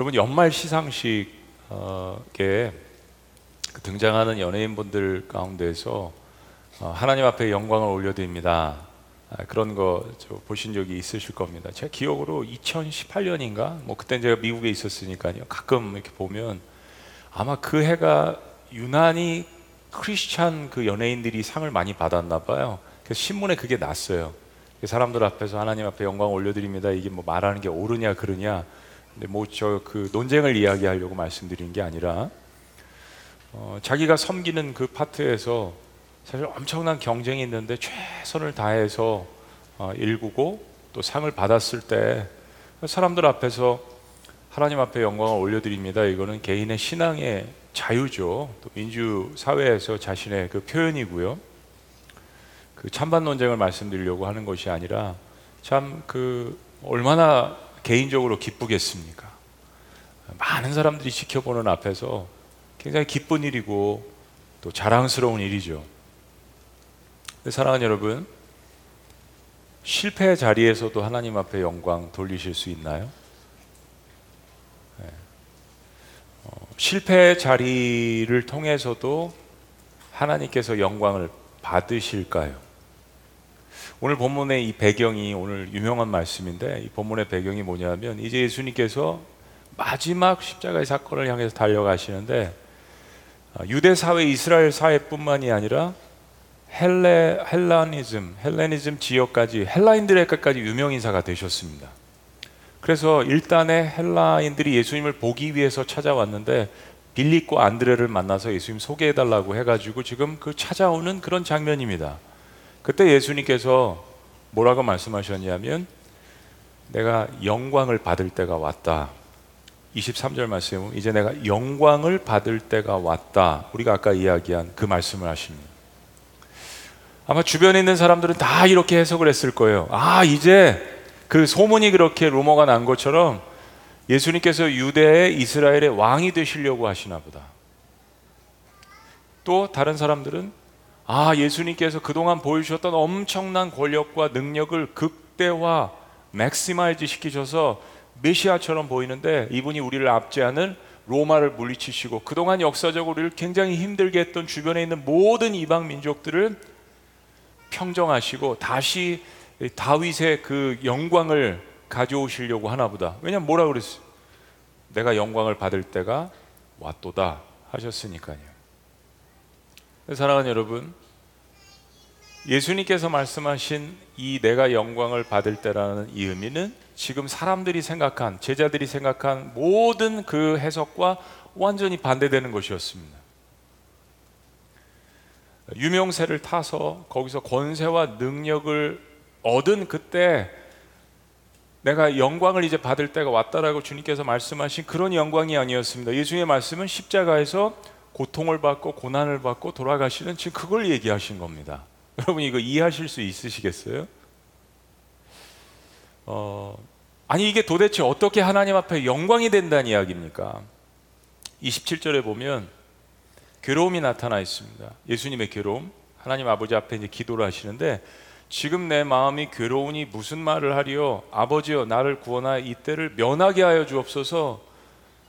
여러분 연말 시상식에 그 등장하는 연예인분들 가운데서 어, 하나님 앞에 영광을 올려드립니다. 아, 그런 거저 보신 적이 있으실 겁니다. 제 기억으로 2018년인가 뭐 그때 제가 미국에 있었으니까요. 가끔 이렇게 보면 아마 그 해가 유난히 크리스찬 그 연예인들이 상을 많이 받았나 봐요. 그래서 신문에 그게 났어요. 사람들 앞에서 하나님 앞에 영광 올려드립니다. 이게 뭐 말하는 게 옳으냐 그르냐. 근데 뭐 저 그 논쟁을 이야기하려고 말씀드리는 게 아니라 어, 자기가 섬기는 그 파트에서 사실 엄청난 경쟁이 있는데 최선을 다해서 어, 일구고 또 상을 받았을 때 사람들 앞에서 하나님 앞에 영광을 올려드립니다. 이거는 개인의 신앙의 자유죠. 또 민주 사회에서 자신의 그 표현이고요. 그 찬반 논쟁을 말씀드리려고 하는 것이 아니라 참 그 얼마나 개인적으로 기쁘겠습니까? 많은 사람들이 지켜보는 앞에서 굉장히 기쁜 일이고 또 자랑스러운 일이죠. 사랑하는 여러분, 실패 자리에서도 하나님 앞에 영광 돌리실 수 있나요? 네. 어, 실패 자리를 통해서도 하나님께서 영광을 받으실까요? 오늘 본문의 이 배경이 오늘 유명한 말씀인데 이 본문의 배경이 뭐냐면 이제 예수님께서 마지막 십자가의 사건을 향해서 달려가시는데 어, 유대 사회, 이스라엘 사회뿐만이 아니라 헬레 헬라니즘, 헬레니즘 지역까지 헬라인들에게까지 유명 인사가 되셨습니다. 그래서 일단에 헬라인들이 예수님을 보기 위해서 찾아왔는데 빌립과 안드레를 만나서 예수님 소개해 달라고 해가지고 지금 그 찾아오는 그런 장면입니다. 그때 예수님께서 뭐라고 말씀하셨냐면 내가 영광을 받을 때가 왔다. 23절 말씀 이제 내가 영광을 받을 때가 왔다. 우리가 아까 이야기한 그 말씀을 하십니다. 아마 주변에 있는 사람들은 다 이렇게 해석을 했을 거예요. 아, 이제 그 소문이 그렇게 루머가 난 것처럼 예수님께서 유대의 이스라엘의 왕이 되시려고 하시나 보다. 또 다른 사람들은 아, 예수님께서 그동안 보여주셨던 엄청난 권력과 능력을 극대화, maximize 시키셔서 메시아처럼 보이는데 이분이 우리를 압제하는 로마를 물리치시고 그동안 역사적으로 우리를 굉장히 힘들게 했던 주변에 있는 모든 이방 민족들을 평정하시고 다시 다윗의 그 영광을 가져오시려고 하나 보다. 왜냐면 뭐라 그랬어요? 내가 영광을 받을 때가 왔도다 하셨으니까요. 사랑하는 여러분, 예수님께서 말씀하신 이 내가 영광을 받을 때라는 이 의미는 지금 사람들이 생각한 제자들이 생각한 모든 그 해석과 완전히 반대되는 것이었습니다. 유명세를 타서 거기서 권세와 능력을 얻은 그때 내가 영광을 이제 받을 때가 왔다라고 주님께서 말씀하신 그런 영광이 아니었습니다. 예수님의 말씀은 십자가에서 고통을 받고 고난을 받고 돌아가시는 지금 그걸 얘기하신 겁니다. 여러분 이거 이해하실 수 있으시겠어요? 어, 아니 이게 도대체 어떻게 하나님 앞에 영광이 된다는 이야기입니까? 27절에 보면 괴로움이 나타나 있습니다. 예수님의 괴로움. 하나님 아버지 앞에 이제 기도를 하시는데 지금 내 마음이 괴로우니 무슨 말을 하리요? 아버지여 나를 구원하여 이 때를 면하게 하여 주옵소서.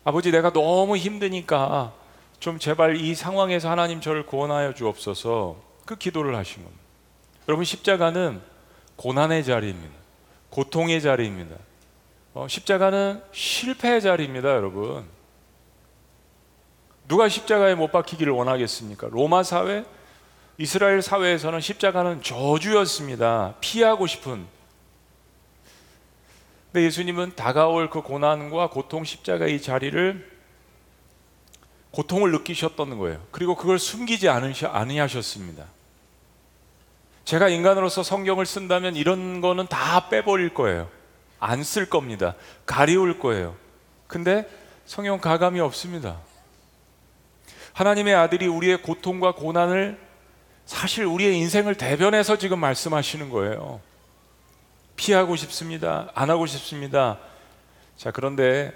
아버지 내가 너무 힘드니까 좀 제발 이 상황에서 하나님 저를 구원하여 주옵소서. 그 기도를 하신 겁니다. 여러분 십자가는 고난의 자리입니다. 고통의 자리입니다. 어, 십자가는 실패의 자리입니다, 여러분. 누가 십자가에 못 박히기를 원하겠습니까? 로마 사회, 이스라엘 사회에서는 십자가는 저주였습니다. 피하고 싶은. 근데 예수님은 다가올 그 고난과 고통 십자가의 자리를 고통을 느끼셨던 거예요. 그리고 그걸 숨기지 않으셨습니다. 제가 인간으로서 성경을 쓴다면 이런 거는 다 빼버릴 거예요. 안 쓸 겁니다. 가리울 거예요. 근데 성경 가감이 없습니다. 하나님의 아들이 우리의 고통과 고난을 사실 우리의 인생을 대변해서 지금 말씀하시는 거예요. 피하고 싶습니다. 안 하고 싶습니다. 자, 그런데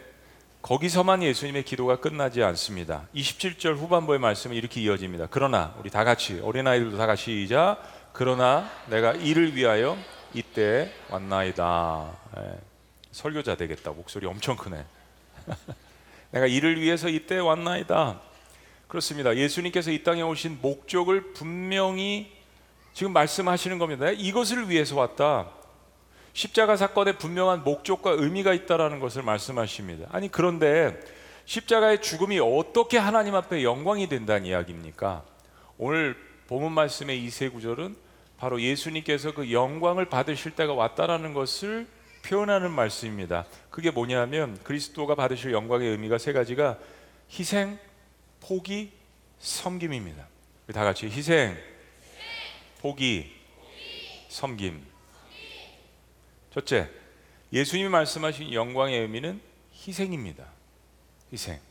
거기서만 예수님의 기도가 끝나지 않습니다. 27절 후반부의 말씀은 이렇게 이어집니다. 그러나 우리 다 같이 어린아이들도 다 같이 시작. 그러나 내가 이를 위하여 이때 왔나이다. 예. 설교자 되겠다. 목소리 엄청 크네. 내가 이를 위해서 이때 왔나이다. 그렇습니다. 예수님께서 이 땅에 오신 목적을 분명히 지금 말씀하시는 겁니다. 이것을 위해서 왔다. 십자가 사건에 분명한 목적과 의미가 있다라는 것을 말씀하십니다. 아니 그런데 십자가의 죽음이 어떻게 하나님 앞에 영광이 된다는 이야기입니까? 오늘 본문 말씀의 이 세 구절은 바로 예수님께서 그 영광을 받으실 때가 왔다라는 것을 표현하는 말씀입니다. 그게 뭐냐면 그리스도가 받으실 영광의 의미가 세 가지가 희생, 포기, 섬김입니다. 다 같이 희생, 포기, 섬김. 첫째, 예수님이 말씀하신 영광의 의미는 희생입니다. 희생.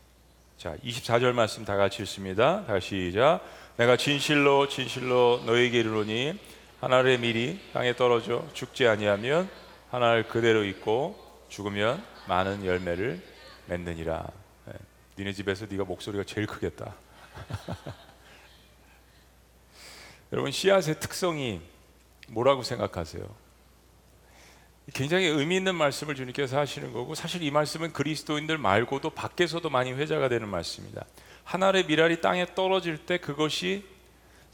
자, 24절 말씀 다 같이 읽습니다. 다시 시작. 내가 진실로 진실로 너에게 이르노니 하늘의 밀이 땅에 떨어져 죽지 아니하면 하늘 그대로 있고 죽으면 많은 열매를 맺느니라. 네. 니네 집에서 네가 목소리가 제일 크겠다. 여러분 씨앗의 특성이 뭐라고 생각하세요? 굉장히 의미 있는 말씀을 주님께서 하시는 거고 사실 이 말씀은 그리스도인들 말고도 밖에서도 많이 회자가 되는 말씀입니다. 하늘의 미랄이 땅에 떨어질 때 그것이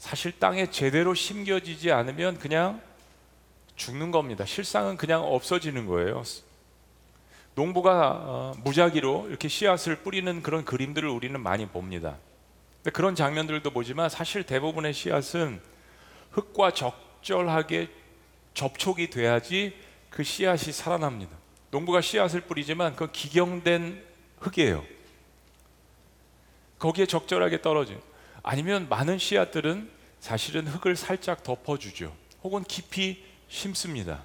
사실 땅에 제대로 심겨지지 않으면 그냥 죽는 겁니다. 실상은 그냥 없어지는 거예요. 농부가 어, 무작위로 이렇게 씨앗을 뿌리는 그런 그림들을 우리는 많이 봅니다. 근데 그런 장면들도 보지만 사실 대부분의 씨앗은 흙과 적절하게 접촉이 돼야지 그 씨앗이 살아납니다. 농부가 씨앗을 뿌리지만 그 기경된 흙이에요. 거기에 적절하게 떨어진 아니면 많은 씨앗들은 사실은 흙을 살짝 덮어주죠. 혹은 깊이 심습니다.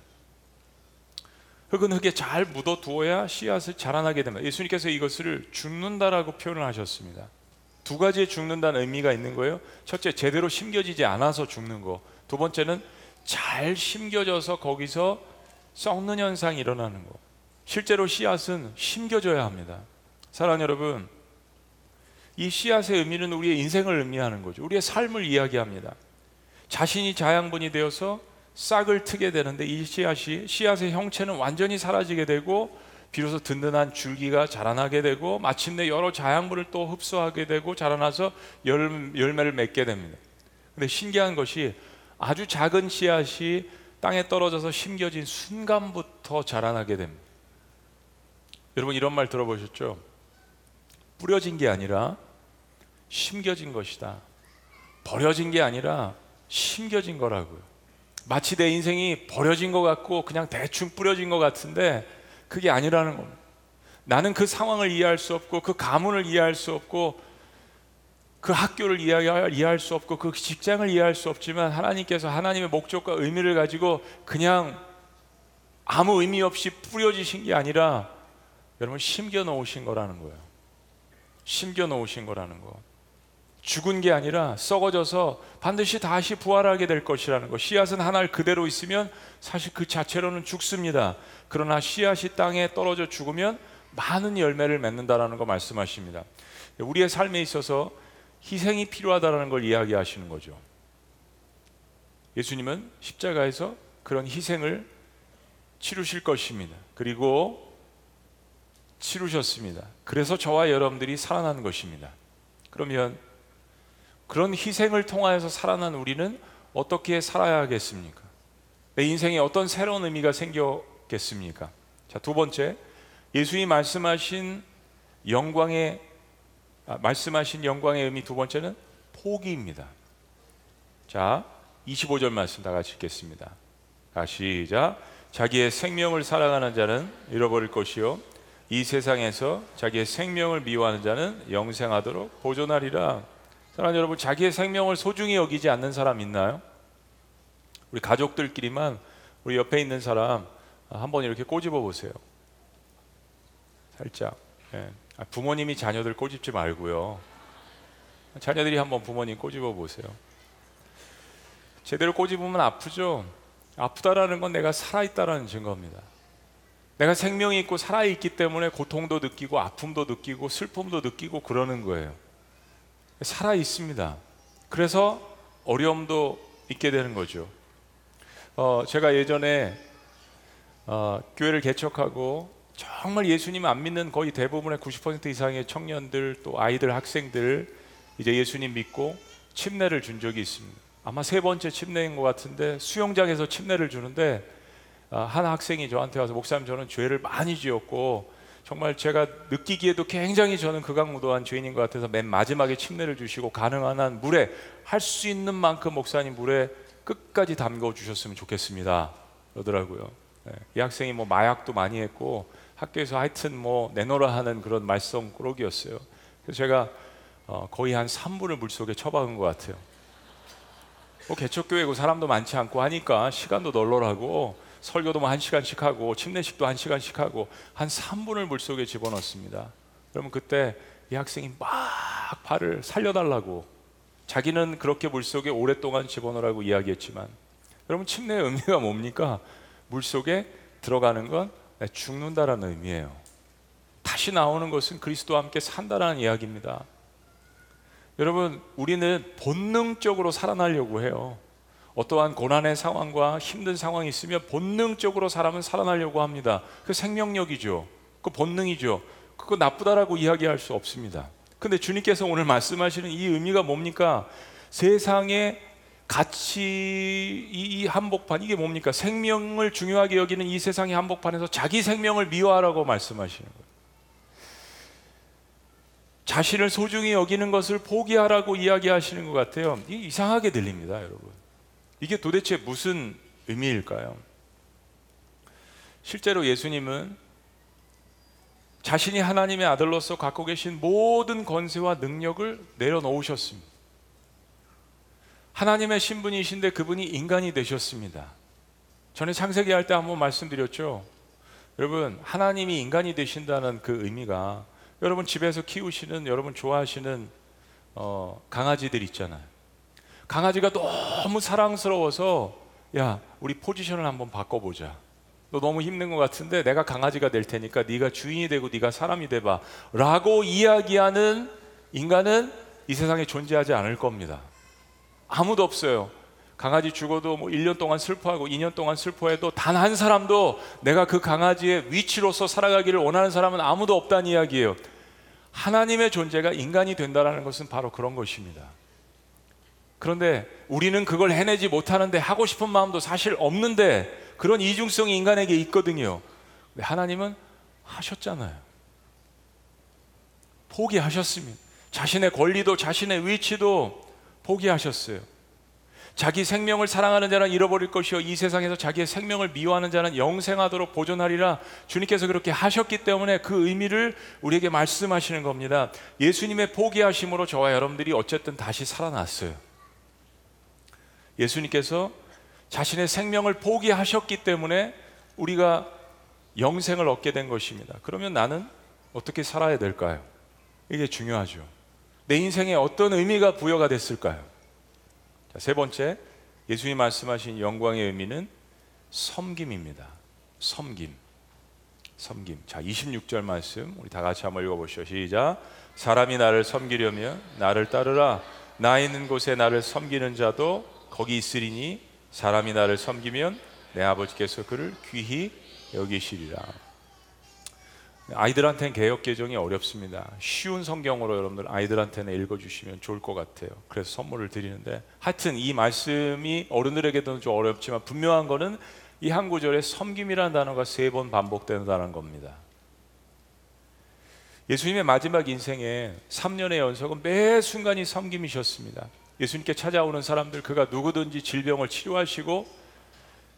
흙은 흙에 잘 묻어 두어야 씨앗을 자라나게 됩니다. 예수님께서 이것을 죽는다라고 표현을 하셨습니다. 두 가지의 죽는다는 의미가 있는 거예요. 첫째, 제대로 심겨지지 않아서 죽는 거. 두 번째는 잘 심겨져서 거기서 썩는 현상이 일어나는 거. 실제로 씨앗은 심겨져야 합니다. 사랑 여러분, 이 씨앗의 의미는 우리의 인생을 의미하는 거죠. 우리의 삶을 이야기합니다. 자신이 자양분이 되어서 싹을 트게 되는데 이 씨앗이 씨앗의 형체는 완전히 사라지게 되고 비로소 든든한 줄기가 자라나게 되고 마침내 여러 자양분을 또 흡수하게 되고 자라나서 열, 열매를 맺게 됩니다. 근데 신기한 것이 아주 작은 씨앗이 땅에 떨어져서 심겨진 순간부터 자라나게 됩니다. 여러분 이런 말 들어보셨죠? 뿌려진 게 아니라 심겨진 것이다. 버려진 게 아니라 심겨진 거라고요. 마치 내 인생이 버려진 것 같고 그냥 대충 뿌려진 것 같은데 그게 아니라는 겁니다. 나는 그 상황을 이해할 수 없고 그 가문을 이해할 수 없고 그 학교를 이해할, 수 없고 그 직장을 이해할 수 없지만 하나님께서 하나님의 목적과 의미를 가지고 그냥 아무 의미 없이 뿌려지신 게 아니라 여러분 심겨 놓으신 거라는 거예요. 심겨 놓으신 거라는 거. 죽은 게 아니라 썩어져서 반드시 다시 부활하게 될 것이라는 것. 씨앗은 하나 그대로 있으면 사실 그 자체로는 죽습니다. 그러나 씨앗이 땅에 떨어져 죽으면 많은 열매를 맺는다라는 거 말씀하십니다. 우리의 삶에 있어서 희생이 필요하다라는 걸 이야기하시는 거죠. 예수님은 십자가에서 그런 희생을 치르실 것입니다. 그리고 치르셨습니다. 그래서 저와 여러분들이 살아난 것입니다. 그러면 그런 희생을 통하여서 살아난 우리는 어떻게 살아야겠습니까? 내 인생에 어떤 새로운 의미가 생겼겠습니까? 자, 두 번째, 예수님 말씀하신 영광의 아, 말씀하신 영광의 의미 두 번째는 포기입니다. 자, 25절 말씀 다 같이 읽겠습니다. 다시 시작. 자기의 생명을 사랑하는 자는 잃어버릴 것이요 이 세상에서 자기의 생명을 미워하는 자는 영생하도록 보존하리라. 사랑하는 여러분, 자기의 생명을 소중히 여기지 않는 사람 있나요? 우리 가족들끼리만 우리 옆에 있는 사람 한번 이렇게 꼬집어 보세요. 살짝. 예. 부모님이 자녀들 꼬집지 말고요. 자녀들이 한번 부모님 꼬집어 보세요. 제대로 꼬집으면 아프죠. 아프다라는 건 내가 살아있다라는 증거입니다. 내가 생명이 있고 살아있기 때문에 고통도 느끼고 아픔도 느끼고 슬픔도 느끼고 그러는 거예요. 살아있습니다. 그래서 어려움도 있게 되는 거죠. 어, 제가 예전에 어, 교회를 개척하고 정말 예수님 안 믿는 거의 대부분의 90% 이상의 청년들 또 아이들 학생들 이제 예수님 믿고 침례를 준 적이 있습니다. 아마 세 번째 침례인 것 같은데 수영장에서 침례를 주는데 아, 한 학생이 저한테 와서 목사님 저는 죄를 많이 지었고 정말 제가 느끼기에도 굉장히 저는 극악무도한 죄인인 것 같아서 맨 마지막에 침례를 주시고 가능한 한 물에 할 수 있는 만큼 목사님 물에 끝까지 담궈 주셨으면 좋겠습니다. 그러더라고요. 네, 이 학생이 뭐 마약도 많이 했고 학교에서 하여튼 뭐 내놓으라 하는 그런 말썽 꾸러기였어요. 그래서 제가 어, 거의 한 3분을 물속에 처박은 것 같아요. 뭐 개척교회고 사람도 많지 않고 하니까 시간도 널널하고 설교도 뭐 한 시간씩 하고 침례식도 한 시간씩 하고 한 3분을 물속에 집어넣습니다. 그러면 그때 이 학생이 막 발을 살려달라고 자기는 그렇게 물속에 오랫동안 집어넣으라고 이야기했지만 여러분 침례의 의미가 뭡니까? 물속에 들어가는 건 죽는다라는 의미예요. 다시 나오는 것은 그리스도와 함께 산다라는 이야기입니다. 여러분, 우리는 본능적으로 살아나려고 해요. 어떠한 고난의 상황과 힘든 상황이 있으면 본능적으로 사람은 살아나려고 합니다. 그 생명력이죠. 그 본능이죠. 그거 나쁘다라고 이야기할 수 없습니다. 근데 주님께서 오늘 말씀하시는 이 의미가 뭡니까? 세상의 가치 이, 이 한복판 이게 뭡니까? 생명을 중요하게 여기는 이 세상의 한복판에서 자기 생명을 미워하라고 말씀하시는 거예요. 자신을 소중히 여기는 것을 포기하라고 이야기하시는 것 같아요. 이 이상하게 들립니다, 여러분. 이게 도대체 무슨 의미일까요? 실제로 예수님은 자신이 하나님의 아들로서 갖고 계신 모든 권세와 능력을 내려놓으셨습니다. 하나님의 신분이신데 그분이 인간이 되셨습니다. 전에 창세기 할 때 한번 말씀드렸죠. 여러분, 하나님이 인간이 되신다는 그 의미가 여러분 집에서 키우시는 여러분 좋아하시는 어, 강아지들 있잖아요. 강아지가 너무 사랑스러워서 야 우리 포지션을 한번 바꿔보자. 너 너무 힘든 것 같은데 내가 강아지가 될 테니까 네가 주인이 되고 네가 사람이 돼봐라고 이야기하는 인간은 이 세상에 존재하지 않을 겁니다. 아무도 없어요. 강아지 죽어도 뭐 1년 동안 슬퍼하고 2년 동안 슬퍼해도 단 한 사람도 내가 그 강아지의 위치로서 살아가기를 원하는 사람은 아무도 없다는 이야기예요. 하나님의 존재가 인간이 된다는 것은 바로 그런 것입니다. 그런데 우리는 그걸 해내지 못하는데 하고 싶은 마음도 사실 없는데 그런 이중성이 인간에게 있거든요. 하나님은 하셨잖아요. 포기하셨습니다. 자신의 권리도 자신의 위치도 포기하셨어요. 자기 생명을 사랑하는 자는 잃어버릴 것이요 이 세상에서 자기의 생명을 미워하는 자는 영생하도록 보존하리라 주님께서 그렇게 하셨기 때문에 그 의미를 우리에게 말씀하시는 겁니다. 예수님의 포기하심으로 저와 여러분들이 어쨌든 다시 살아났어요. 예수님께서 자신의 생명을 포기하셨기 때문에 우리가 영생을 얻게 된 것입니다. 그러면 나는 어떻게 살아야 될까요? 이게 중요하죠. 내 인생에 어떤 의미가 부여가 됐을까요? 자, 세 번째, 예수님 말씀하신 영광의 의미는 섬김입니다. 섬김. 섬김. 자, 26절 말씀 우리 다 같이 한번 읽어 보시죠. 시작. 사람이 나를 섬기려면 나를 따르라. 나 있는 곳에 나를 섬기는 자도 거기 있으리니 사람이 나를 섬기면 내 아버지께서 그를 귀히 여기시리라. 아이들한테는 개혁 개정이 어렵습니다. 쉬운 성경으로 여러분들 아이들한테는 읽어주시면 좋을 것 같아요. 그래서 선물을 드리는데 하여튼 이 말씀이 어른들에게도 좀 어렵지만 분명한 거는 이 한 구절에 섬김이라는 단어가 세 번 반복된다는 겁니다. 예수님의 마지막 인생에 3년의 연속은 매 순간이 섬김이셨습니다. 예수님께 찾아오는 사람들 그가 누구든지 질병을 치료하시고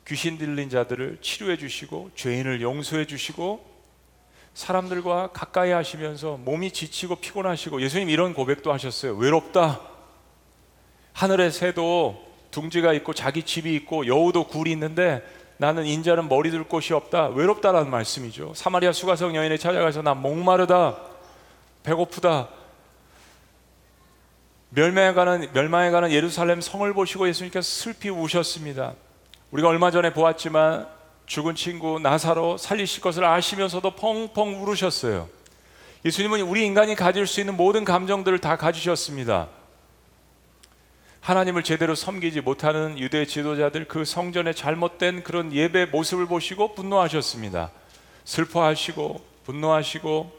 귀신 들린 자들을 치료해 주시고 죄인을 용서해 주시고 사람들과 가까이 하시면서 몸이 지치고 피곤하시고 예수님 이런 고백도 하셨어요. 외롭다. 하늘의 새도 둥지가 있고 자기 집이 있고 여우도 굴이 있는데 나는 인자는 머리 둘 곳이 없다. 외롭다라는 말씀이죠. 사마리아 수가성 여인에 찾아가서 나 목마르다. 배고프다. 멸망해가는 멸망해가는 예루살렘 성을 보시고 예수님께서 슬피 우셨습니다. 우리가 얼마 전에 보았지만 죽은 친구 나사로 살리실 것을 아시면서도 펑펑 울으셨어요. 예수님은 우리 인간이 가질 수 있는 모든 감정들을 다 가지셨습니다. 하나님을 제대로 섬기지 못하는 유대 지도자들 그 성전의 잘못된 그런 예배 모습을 보시고 분노하셨습니다. 슬퍼하시고 분노하시고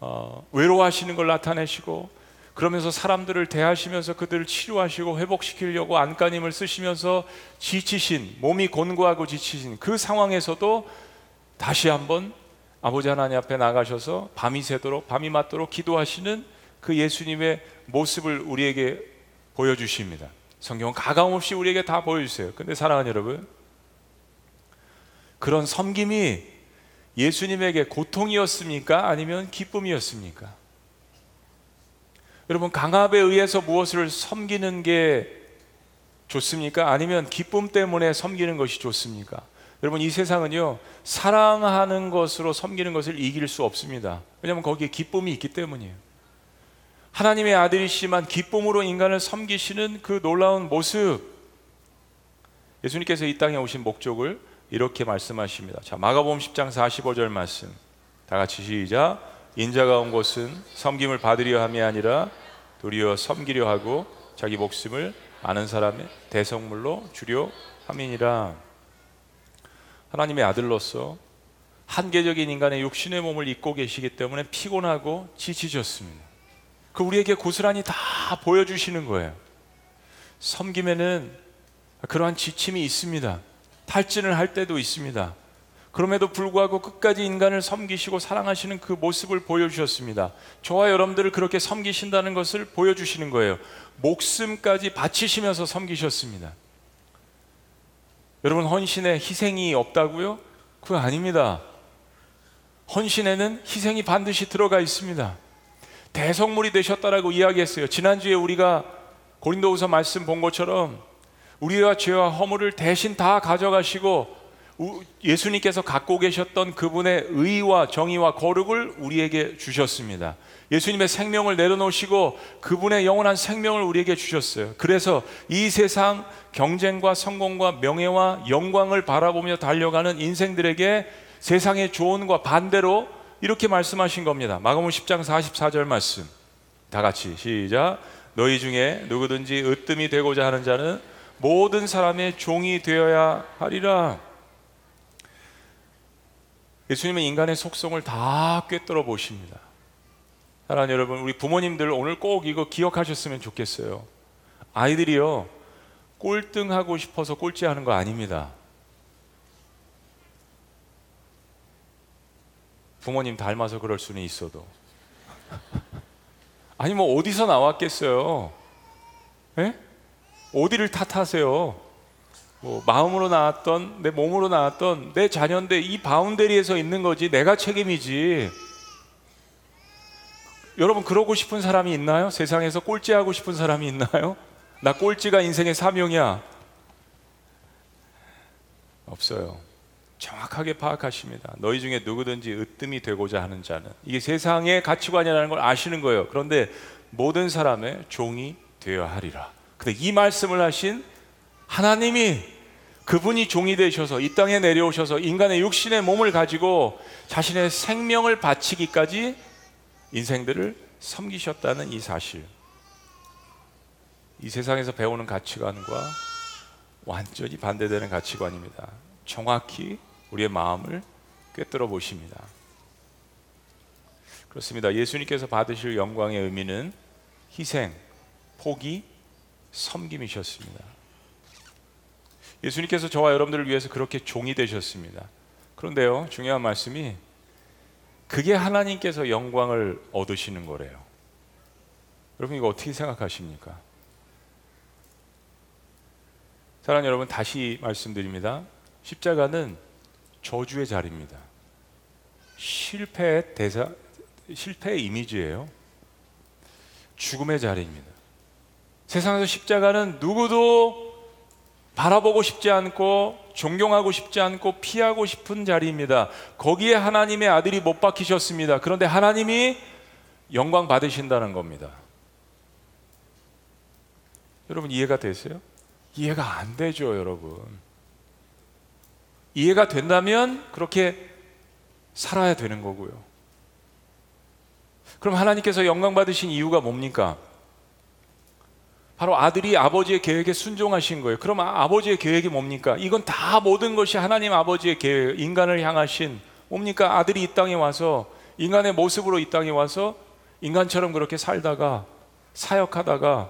어, 외로워하시는 걸 나타내시고 그러면서 사람들을 대하시면서 그들을 치료하시고 회복시키려고 안간힘을 쓰시면서 지치신 몸이 곤고하고 지치신 그 상황에서도 다시 한번 아버지 하나님 앞에 나가셔서 밤이 새도록 밤이 맞도록 기도하시는 그 예수님의 모습을 우리에게 보여주십니다. 성경은 가감 없이 우리에게 다 보여주세요. 근데 사랑하는 여러분, 그런 섬김이 예수님에게 고통이었습니까? 아니면 기쁨이었습니까? 여러분, 강압에 의해서 무엇을 섬기는 게 좋습니까? 아니면 기쁨 때문에 섬기는 것이 좋습니까? 여러분, 이 세상은요, 사랑하는 것으로 섬기는 것을 이길 수 없습니다. 왜냐하면 거기에 기쁨이 있기 때문이에요. 하나님의 아들이시만 기쁨으로 인간을 섬기시는 그 놀라운 모습. 예수님께서 이 땅에 오신 목적을 이렇게 말씀하십니다. 자, 마가복음 10장 45절 말씀. 다 같이 시작. 인자가 온 것은 섬김을 받으려 함이 아니라 도리어 섬기려 하고 자기 목숨을 많은 사람의 대성물로 주려 함이니라. 하나님의 아들로서 한계적인 인간의 육신의 몸을 입고 계시기 때문에 피곤하고 지치셨습니다. 그 우리에게 고스란히 다 보여주시는 거예요. 섬김에는 그러한 지침이 있습니다. 탈진을 할 때도 있습니다. 그럼에도 불구하고 끝까지 인간을 섬기시고 사랑하시는 그 모습을 보여주셨습니다. 저와 여러분들을 그렇게 섬기신다는 것을 보여주시는 거예요. 목숨까지 바치시면서 섬기셨습니다. 여러분, 헌신에 희생이 없다고요? 그거 아닙니다. 헌신에는 희생이 반드시 들어가 있습니다. 대성물이 되셨다라고 이야기했어요. 지난주에 우리가 고린도후서 말씀 본 것처럼 우리와 죄와 허물을 대신 다 가져가시고 예수님께서 갖고 계셨던 그분의 의와 정의와 거룩을 우리에게 주셨습니다. 예수님의 생명을 내려놓으시고 그분의 영원한 생명을 우리에게 주셨어요. 그래서 이 세상 경쟁과 성공과 명예와 영광을 바라보며 달려가는 인생들에게 세상의 조언과 반대로 이렇게 말씀하신 겁니다. 마가복음 10장 44절 말씀. 다 같이 시작. 너희 중에 누구든지 으뜸이 되고자 하는 자는 모든 사람의 종이 되어야 하리라. 예수님은 인간의 속성을 다 꿰뚫어 보십니다. 사랑하는 여러분, 우리 부모님들 오늘 꼭 이거 기억하셨으면 좋겠어요. 아이들이요, 꼴등하고 싶어서 꼴찌하는 거 아닙니다. 부모님 닮아서 그럴 수는 있어도. 아니 뭐 어디서 나왔겠어요? 예? 어디를 탓하세요? 뭐 마음으로 나왔던 내 몸으로 나왔던 내 자녀인데 이 바운데리에서 있는 거지 내가 책임이지. 여러분 그러고 싶은 사람이 있나요? 세상에서 꼴찌하고 싶은 사람이 있나요? 나 꼴찌가 인생의 사명이야. 없어요. 정확하게 파악하십니다. 너희 중에 누구든지 으뜸이 되고자 하는 자는 이게 세상의 가치관이라는 걸 아시는 거예요. 그런데 모든 사람의 종이 되어야 하리라. 근데 이 말씀을 하신 하나님이 그분이 종이 되셔서 이 땅에 내려오셔서 인간의 육신의 몸을 가지고 자신의 생명을 바치기까지 인생들을 섬기셨다는 이 사실. 이 세상에서 배우는 가치관과 완전히 반대되는 가치관입니다. 정확히 우리의 마음을 꿰뚫어 보십니다. 그렇습니다. 예수님께서 받으실 영광의 의미는 희생, 포기, 섬김이셨습니다. 예수님께서 저와 여러분들을 위해서 그렇게 종이 되셨습니다. 그런데요, 중요한 말씀이 그게 하나님께서 영광을 얻으시는 거래요. 여러분 이거 어떻게 생각하십니까? 사랑하는 여러분 다시 말씀드립니다. 십자가는 저주의 자리입니다. 실패의 대사, 실패의 이미지예요. 죽음의 자리입니다. 세상에서 십자가는 누구도 바라보고 싶지 않고 존경하고 싶지 않고 피하고 싶은 자리입니다. 거기에 하나님의 아들이 못 박히셨습니다. 그런데 하나님이 영광 받으신다는 겁니다. 여러분 이해가 되세요? 이해가 안 되죠, 여러분. 이해가 된다면 그렇게 살아야 되는 거고요. 그럼 하나님께서 영광 받으신 이유가 뭡니까? 바로 아들이 아버지의 계획에 순종하신 거예요. 그럼 아, 버지의 계획이 뭡니까? 이건 다 모든 것이 하나님 아버지의 계획, 인간을 향하신 뭡니까? 아들이 이 땅에 와서 인간의 모습으로 이 땅에 와서 인간처럼 그렇게 살다가 사역하다가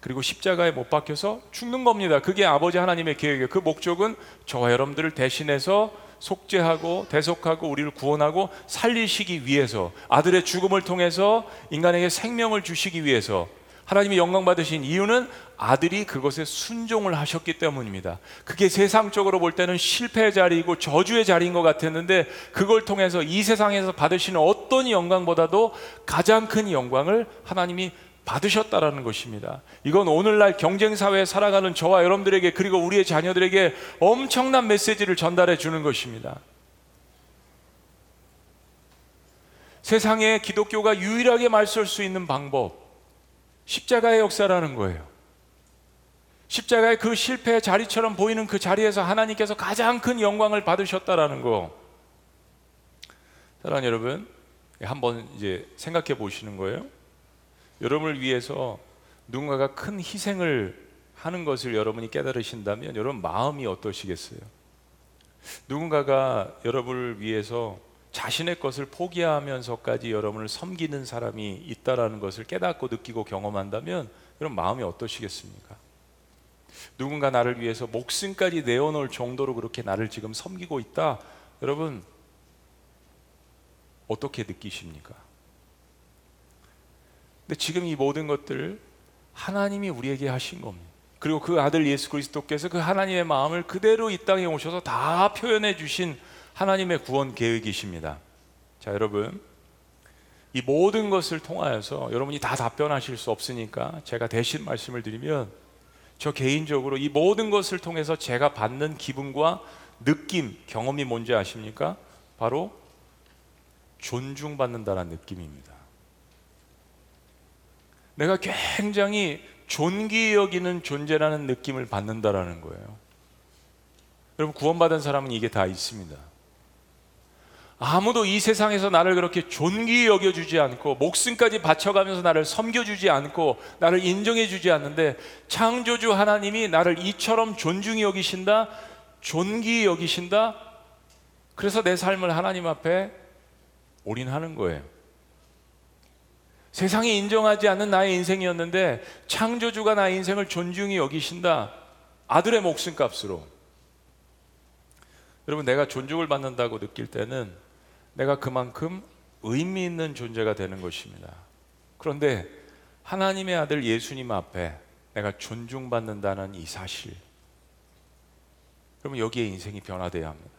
그리고 십자가에 못 박혀서 죽는 겁니다. 그게 아버지 하나님의 계획이에요. 그 목적은 저와 여러분들을 대신해서 속죄하고 대속하고 우리를 구원하고 살리시기 위해서 아들의 죽음을 통해서 인간에게 생명을 주시기 위해서 하나님이 영광 받으신 이유는 아들이 그것에 순종을 하셨기 때문입니다. 그게 세상적으로 볼 때는 실패의 자리이고 저주의 자리인 것 같았는데 그걸 통해서 이 세상에서 받으시는 어떤 영광보다도 가장 큰 영광을 하나님이 받으셨다라는 것입니다. 이건 오늘날 경쟁 사회에 살아가는 저와 여러분들에게 그리고 우리의 자녀들에게 엄청난 메시지를 전달해 주는 것입니다. 세상에 기독교가 유일하게 말쏠 수 있는 방법 십자가의 역사라는 거예요. 십자가의 그 실패의 자리처럼 보이는 그 자리에서 하나님께서 가장 큰 영광을 받으셨다라는 거. 사랑 여러분, 한번 이제 생각해 보시는 거예요. 여러분을 위해서 누군가가 큰 희생을 하는 것을 여러분이 깨달으신다면 여러분 마음이 어떠시겠어요? 누군가가 여러분을 위해서 자신의 것을 포기하면서까지 여러분을 섬기는 사람이 있다라는 것을 깨닫고 느끼고 경험한다면 여러분 마음이 어떠시겠습니까? 누군가 나를 위해서 목숨까지 내어놓을 정도로 그렇게 나를 지금 섬기고 있다. 여러분 어떻게 느끼십니까? 근데 지금 이 모든 것들 하나님이 우리에게 하신 겁니다. 그리고 그 아들 예수 그리스도께서 그 하나님의 마음을 그대로 이 땅에 오셔서 다 표현해 주신 하나님의 구원 계획이십니다. 자, 여러분. 이 모든 것을 통하여서 여러분이 다 답변하실 수 없으니까 제가 대신 말씀을 드리면 저 개인적으로 이 모든 것을 통해서 제가 받는 기분과 느낌, 경험이 뭔지 아십니까? 바로 존중받는다는 느낌입니다. 내가 굉장히 존귀 여기는 존재라는 느낌을 받는다라는 거예요. 여러분 구원받은 사람은 이게 다 있습니다. 아무도 이 세상에서 나를 그렇게 존귀 여겨주지 않고 목숨까지 바쳐가면서 나를 섬겨주지 않고 나를 인정해주지 않는데 창조주 하나님이 나를 이처럼 존중히 여기신다, 존귀 여기신다. 그래서 내 삶을 하나님 앞에 올인하는 거예요. 세상이 인정하지 않는 나의 인생이었는데 창조주가 나의 인생을 존중히 여기신다. 아들의 목숨값으로. 여러분 내가 존중을 받는다고 느낄 때는 내가 그만큼 의미 있는 존재가 되는 것입니다. 그런데 하나님의 아들 예수님 앞에 내가 존중받는다는 이 사실. 그러면 여기에 인생이 변화돼야 합니다.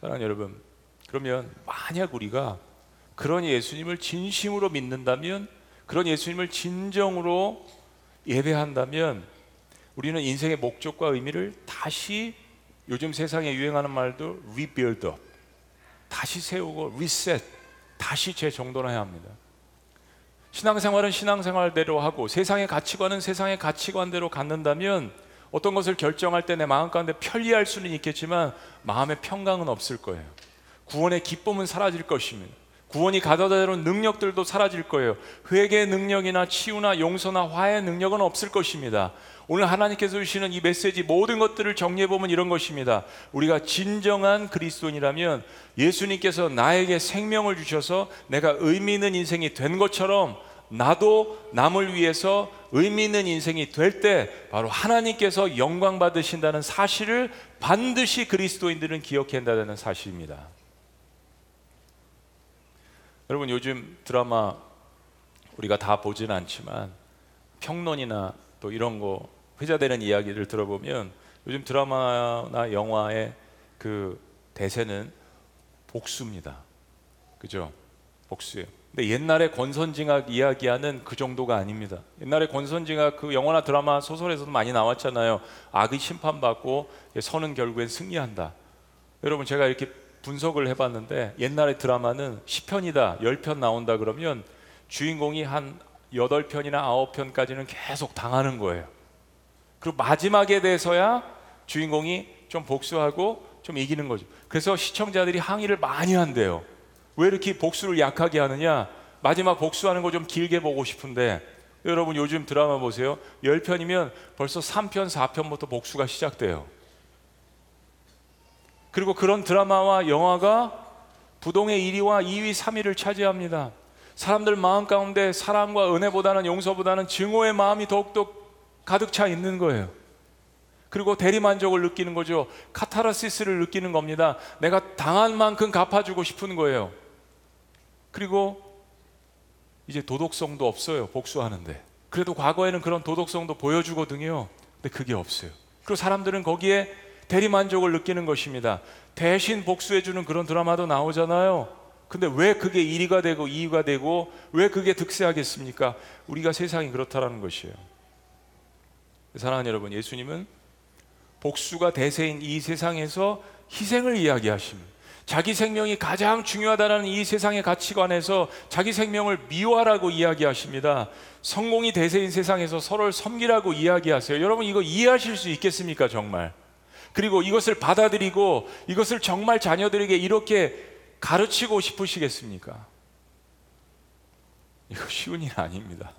사랑하는 여러분, 그러면 만약 우리가 그런 예수님을 진심으로 믿는다면, 그런 예수님을 진정으로 예배한다면, 우리는 인생의 목적과 의미를 다시 요즘 세상에 유행하는 말도 rebuild up. 다시 세우고 리셋, 다시 재정돈해야 합니다. 신앙생활은 신앙생활대로 하고 세상의 가치관은 세상의 가치관대로 갖는다면 어떤 것을 결정할 때 내 마음 가운데 편리할 수는 있겠지만 마음의 평강은 없을 거예요. 구원의 기쁨은 사라질 것입니다. 구원이 가져다 는 능력들도 사라질 거예요. 회개의 능력이나 치유나 용서나 화해의 능력은 없을 것입니다. 오늘 하나님께서 주시는 이 메시지 모든 것들을 정리해 보면 이런 것입니다. 우리가 진정한 그리스도인이라면 예수님께서 나에게 생명을 주셔서 내가 의미 있는 인생이 된 것처럼 나도 남을 위해서 의미 있는 인생이 될 때 바로 하나님께서 영광 받으신다는 사실을 반드시 그리스도인들은 기억해야 한다는 사실입니다. 여러분 요즘 드라마 우리가 다 보지는 않지만 평론이나 또 이런 거 회자되는 이야기를 들어보면 요즘 드라마나 영화의 그 대세는 복수입니다. 그죠? 복수예요. 근데 옛날에 권선징악 이야기하는 그 정도가 아닙니다. 옛날에 권선징악 그 영화나 드라마 소설에서도 많이 나왔잖아요. 악의 심판받고 선은 결국엔 승리한다. 여러분 제가 이렇게 분석을 해봤는데 옛날에 드라마는 10편이다, 10편 나온다 그러면 주인공이 한 8편이나 9편까지는 계속 당하는 거예요. 그리고 마지막에 대해서야 주인공이 좀 복수하고 좀 이기는 거죠. 그래서 시청자들이 항의를 많이 한대요. 왜 이렇게 복수를 약하게 하느냐? 마지막 복수하는 거 좀 길게 보고 싶은데 여러분 요즘 드라마 보세요. 10편이면 벌써 3편, 4편부터 복수가 시작돼요. 그리고 그런 드라마와 영화가 부동의 1위와 2위, 3위를 차지합니다. 사람들 마음 가운데 사랑과 은혜보다는 용서보다는 증오의 마음이 더욱더 가득 차 있는 거예요. 그리고 대리만족을 느끼는 거죠. 카타르시스를 느끼는 겁니다. 내가 당한 만큼 갚아주고 싶은 거예요. 그리고 이제 도덕성도 없어요. 복수하는데. 그래도 과거에는 그런 도덕성도 보여주거든요. 근데 그게 없어요. 그리고 사람들은 거기에 대리만족을 느끼는 것입니다. 대신 복수해주는 그런 드라마도 나오잖아요. 근데 왜 그게 1위가 되고 2위가 되고 왜 그게 득세하겠습니까? 우리가 세상이 그렇다라는 것이에요. 사랑하는 여러분, 예수님은 복수가 대세인 이 세상에서 희생을 이야기하십니다. 자기 생명이 가장 중요하다는 이 세상의 가치관에서 자기 생명을 미워하라고 이야기하십니다. 성공이 대세인 세상에서 서로를 섬기라고 이야기하세요. 여러분 이거 이해하실 수 있겠습니까, 정말? 그리고 이것을 받아들이고 이것을 정말 자녀들에게 이렇게 가르치고 싶으시겠습니까? 이거 쉬운 일 아닙니다.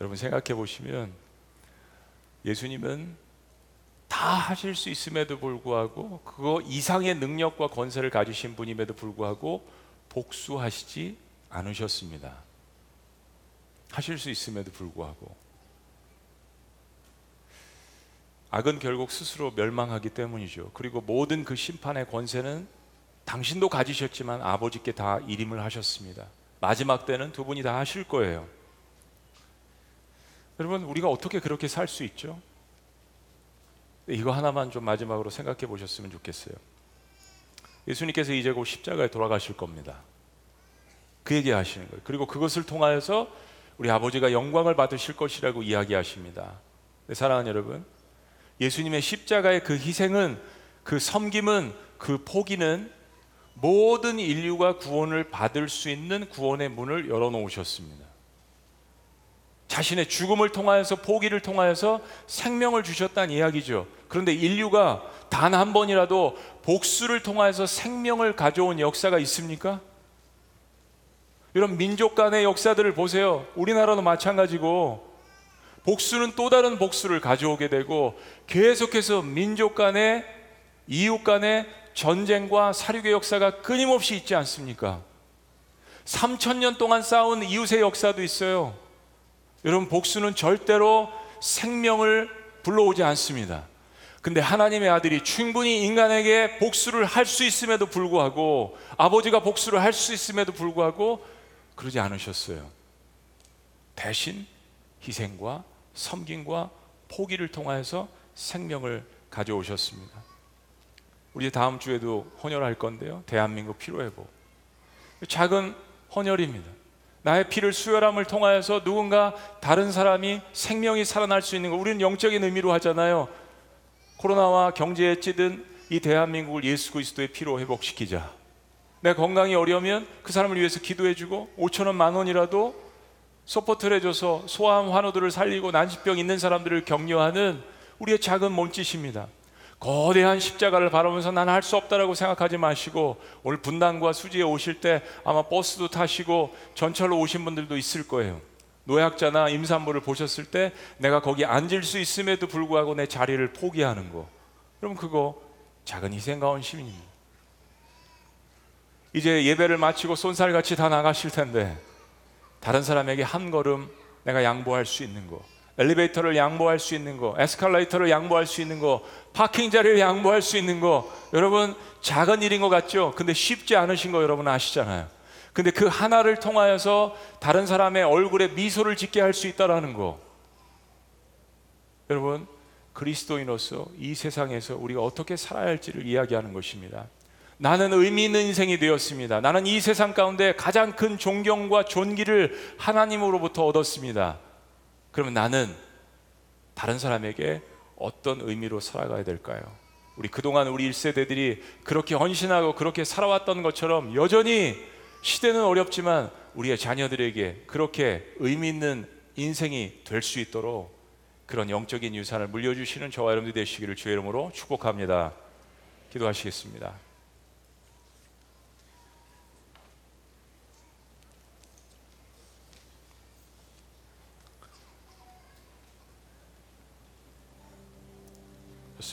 여러분 생각해 보시면 예수님은 다 하실 수 있음에도 불구하고 그거 이상의 능력과 권세를 가지신 분임에도 불구하고 복수하시지 않으셨습니다. 하실 수 있음에도 불구하고 악은 결국 스스로 멸망하기 때문이죠. 그리고 모든 그 심판의 권세는 당신도 가지셨지만 아버지께 다 일임을 하셨습니다. 마지막 때는 두 분이 다 하실 거예요. 여러분, 우리가 어떻게 그렇게 살 수 있죠? 이거 하나만 좀 마지막으로 생각해 보셨으면 좋겠어요. 예수님께서 이제 곧 십자가에 돌아가실 겁니다. 그 얘기 하시는 거예요. 그리고 그것을 통하여서 우리 아버지가 영광을 받으실 것이라고 이야기하십니다. 네, 사랑하는 여러분, 예수님의 십자가의 그 희생은 그 섬김은 그 포기는 모든 인류가 구원을 받을 수 있는 구원의 문을 열어 놓으셨습니다. 자신의 죽음을 통하여서 포기를 통하여서 생명을 주셨다는 이야기죠. 그런데 인류가 단 한 번이라도 복수를 통하여서 생명을 가져온 역사가 있습니까? 이런 민족 간의 역사들을 보세요. 우리나라도 마찬가지고 복수는 또 다른 복수를 가져오게 되고 계속해서 민족 간의 이웃 간의 전쟁과 사륙의 역사가 끊임없이 있지 않습니까? 3천 년 동안 싸운 이웃의 역사도 있어요. 여러분 복수는 절대로 생명을 불러오지 않습니다. 근데 하나님의 아들이 충분히 인간에게 복수를 할 수 있음에도 불구하고 아버지가 복수를 할 수 있음에도 불구하고 그러지 않으셨어요. 대신 희생과 섬김과 포기를 통하여서 생명을 가져오셨습니다. 우리 다음 주에도 헌혈할 건데요. 대한민국 피로회복. 작은 헌혈입니다. 나의 피를 수혈함을 통하여서 누군가 다른 사람이 생명이 살아날 수 있는 거 우리는 영적인 의미로 하잖아요. 코로나와 경제에 찌든 이 대한민국을 예수 그리스도의 피로 회복시키자. 내 건강이 어려우면 그 사람을 위해서 기도해주고 5천 원, 만 원이라도 support를 해줘서 소아암 환우들을 살리고 난치병 있는 사람들을 격려하는 우리의 작은 몸짓입니다. 거대한 십자가를 바라보면서 나는 할수 없다라고 생각하지 마시고 오늘 분당과 수지에 오실 때 아마 버스도 타시고 전철로 오신 분들도 있을 거예요. 노약자나 임산부를 보셨을 때 내가 거기 앉을 수 있음에도 불구하고 내 자리를 포기하는 거. 그럼 그거 작은 희생과 원심입니다. 이제 예배를 마치고 쏜살같이 다 나가실 텐데 다른 사람에게 한 걸음 내가 양보할 수 있는 거. 엘리베이터를 양보할 수 있는 거, 에스컬레이터를 양보할 수 있는 거, 파킹 자리를 양보할 수 있는 거, 여러분 작은 일인 것 같죠? 근데 쉽지 않으신 거 여러분 아시잖아요. 근데 그 하나를 통하여서 다른 사람의 얼굴에 미소를 짓게 할 수 있다라는 거. 여러분 그리스도인으로서 이 세상에서 우리가 어떻게 살아야 할지를 이야기하는 것입니다. 나는 의미 있는 인생이 되었습니다. 나는 이 세상 가운데 가장 큰 존경과 존귀를 하나님으로부터 얻었습니다. 그러면 나는 다른 사람에게 어떤 의미로 살아가야 될까요? 우리 그동안 우리 1세대들이 그렇게 헌신하고 그렇게 살아왔던 것처럼 여전히 시대는 어렵지만 우리의 자녀들에게 그렇게 의미 있는 인생이 될 수 있도록 그런 영적인 유산을 물려주시는 저와 여러분들 되시기를 주의 이름으로 축복합니다. 기도하시겠습니다.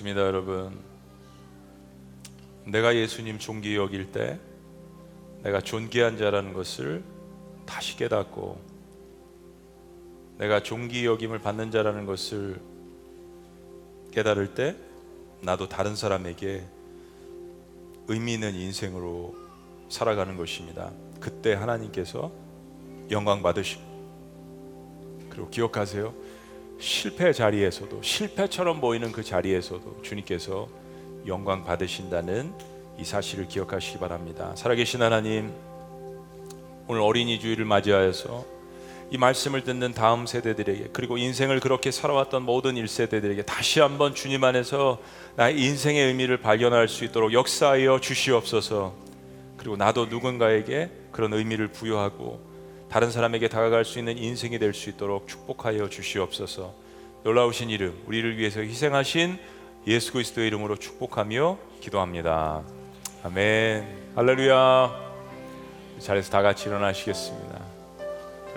좋습니다, 여러분. 내가 예수님 존귀 여길 때 내가 존귀한 자라는 것을 다시 깨닫고 내가 존귀 여김을 받는 자라는 것을 깨달을 때 나도 다른 사람에게 의미 있는 인생으로 살아가는 것입니다. 그때 하나님께서 영광 받으시고 그리고 기억하세요. 실패 자리에서도 실패처럼 보이는 그 자리에서도 주님께서 영광 받으신다는 이 사실을 기억하시기 바랍니다. 살아계신 하나님, 오늘 어린이 주일을 맞이하여서 이 말씀을 듣는 다음 세대들에게 그리고 인생을 그렇게 살아왔던 모든 1세대들에게 다시 한번 주님 안에서 나의 인생의 의미를 발견할 수 있도록 역사하여 주시옵소서. 그리고 나도 누군가에게 그런 의미를 부여하고 다른 사람에게 다가갈 수 있는 인생이 될 수 있도록 축복하여 주시옵소서. 놀라우신 이름, 우리를 위해서 희생하신 예수 그리스도의 이름으로 축복하며 기도합니다. 아멘. 할렐루야. 이 자리에서 다 같이 일어나시겠습니다.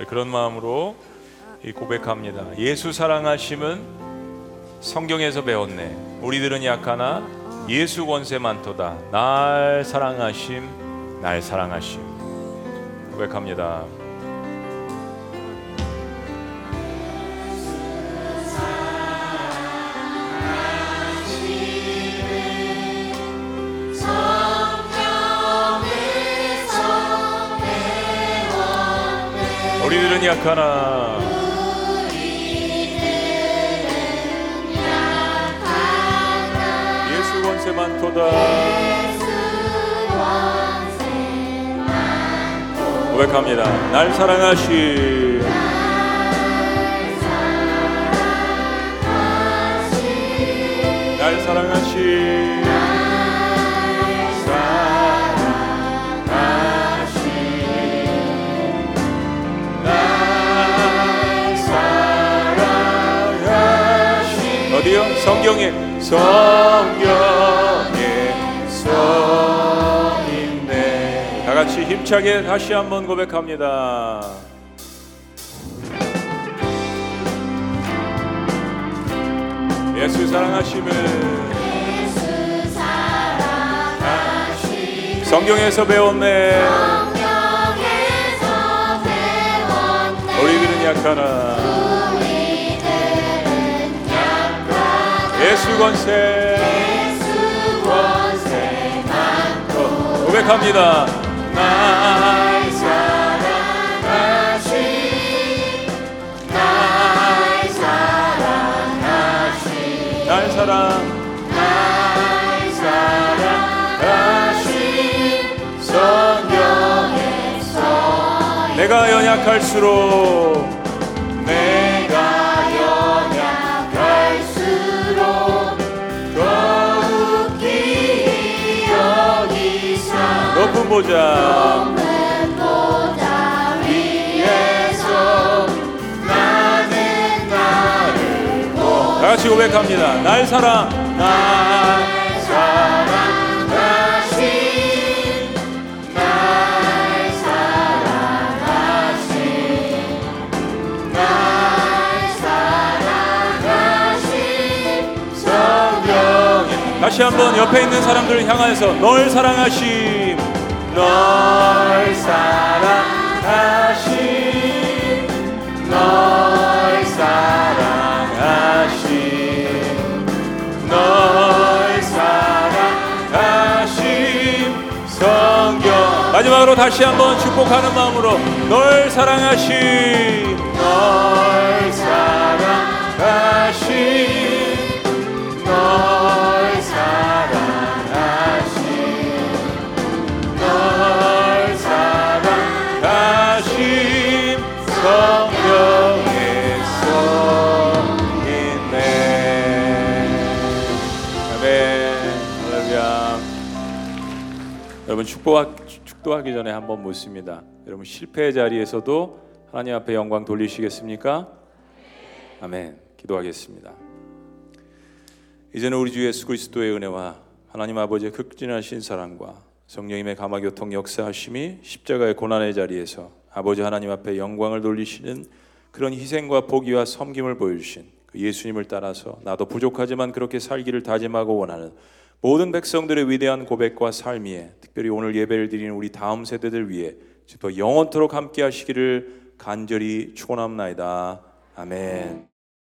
그런 마음으로 이 고백합니다. 예수 사랑하심은 성경에서 배웠네. 우리들은 약하나 예수 권세 많도다. 날 사랑하심, 날 사랑하심. 고백합니다. 우리들은 약하나 예수 권세 많도다. 고백합니다. 날 사랑하시 날 사랑하시 성경에 성경에 써 있네. 다 같이 힘차게 다시 한번 고백합니다. 예수 사랑하심을 성경에서 배웠네. 우리들은 약하나 예수 권세. 고백합니다. 날 사랑하시 날 사랑하시. 날 사랑. 날 사랑하시. 성경에서 내가 연약할수록 보자. 다 같이 고백합니다. 날 사랑 날 사랑하시 날 사랑하시 날 사랑하시 성경에 다시 한번 옆에 있는 사람들을 향하여서 널 사랑하심 널 사랑하심 널 사랑하심 널 사랑하심 성경. 마지막으로 다시 한번 축복하는 마음으로 널 사랑하심 널 사랑하심 여러분 축복하, 축도하 기 전에 한번 묻습니다. 여러분 실패의 자리에서도 하나님 앞에 영광 돌리시겠습니까? 아멘. 기도하겠습니다. 이제는 우리 주 예수 그리스도의 은혜와 하나님 아버지의 극진하신 사랑과 성령님의 감화교통 역사하심이 십자가의 고난의 자리에서 아버지 하나님 앞에 영광을 돌리시는 그런 희생과 보기와 섬김을 보여주신 또 예수님을 따라서 나도 부족하지만 그렇게 살기를 다짐하고 원하는 모든 백성들의 위대한 고백과 삶 위에 특별히 오늘 예배를 드리는 우리 다음 세대들 위해 또 영원토록 함께 하시기를 간절히 축원합나이다. 아멘.